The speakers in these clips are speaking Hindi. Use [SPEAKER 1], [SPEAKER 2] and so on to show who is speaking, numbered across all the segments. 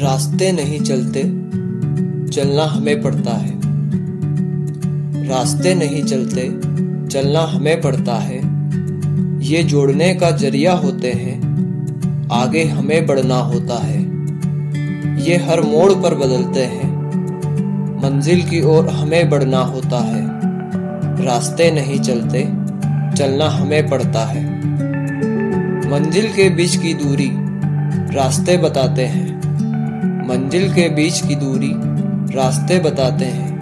[SPEAKER 1] रास्ते नहीं चलते, चलना हमें पड़ता है। रास्ते नहीं चलते, चलना हमें पड़ता है। ये जोड़ने का ज़रिया होते हैं, आगे हमें बढ़ना होता है। ये हर मोड़ पर बदलते हैं, मंजिल की ओर हमें बढ़ना होता है। रास्ते नहीं चलते, चलना हमें पड़ता है। मंजिल के बीच की दूरी, रास्ते बताते हैं। मंजिल के बीच की दूरी रास्ते बताते हैं।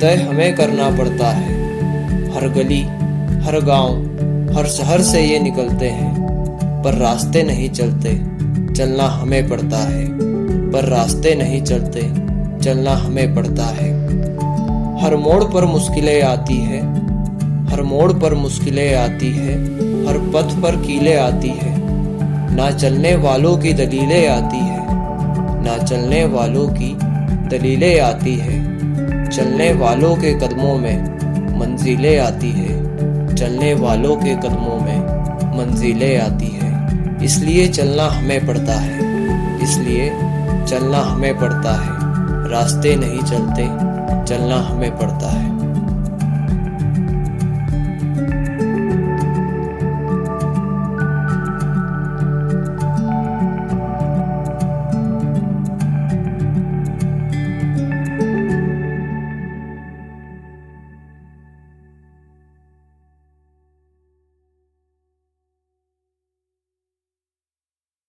[SPEAKER 1] तय हमें करना पड़ता है। हर गली, हर गाँव, हर शहर से ये निकलते हैं। पर रास्ते नहीं चलते, चलना हमें पड़ता है। पर रास्ते नहीं चलते, चलना हमें पड़ता है। हर मोड़ पर मुश्किलें आती है। हर मोड़ पर मुश्किलें आती है। हर पथ पर कीले आती है। ना चलने वालों की दलीलें आती है। ना चलने वालों की दलीलें आती है। चलने वालों के कदमों में मंजिलें आती है। चलने वालों के कदमों में मंजिलें आती है। इसलिए चलना हमें पड़ता है। इसलिए चलना हमें पड़ता है। रास्ते नहीं चलते, चलना हमें पड़ता है।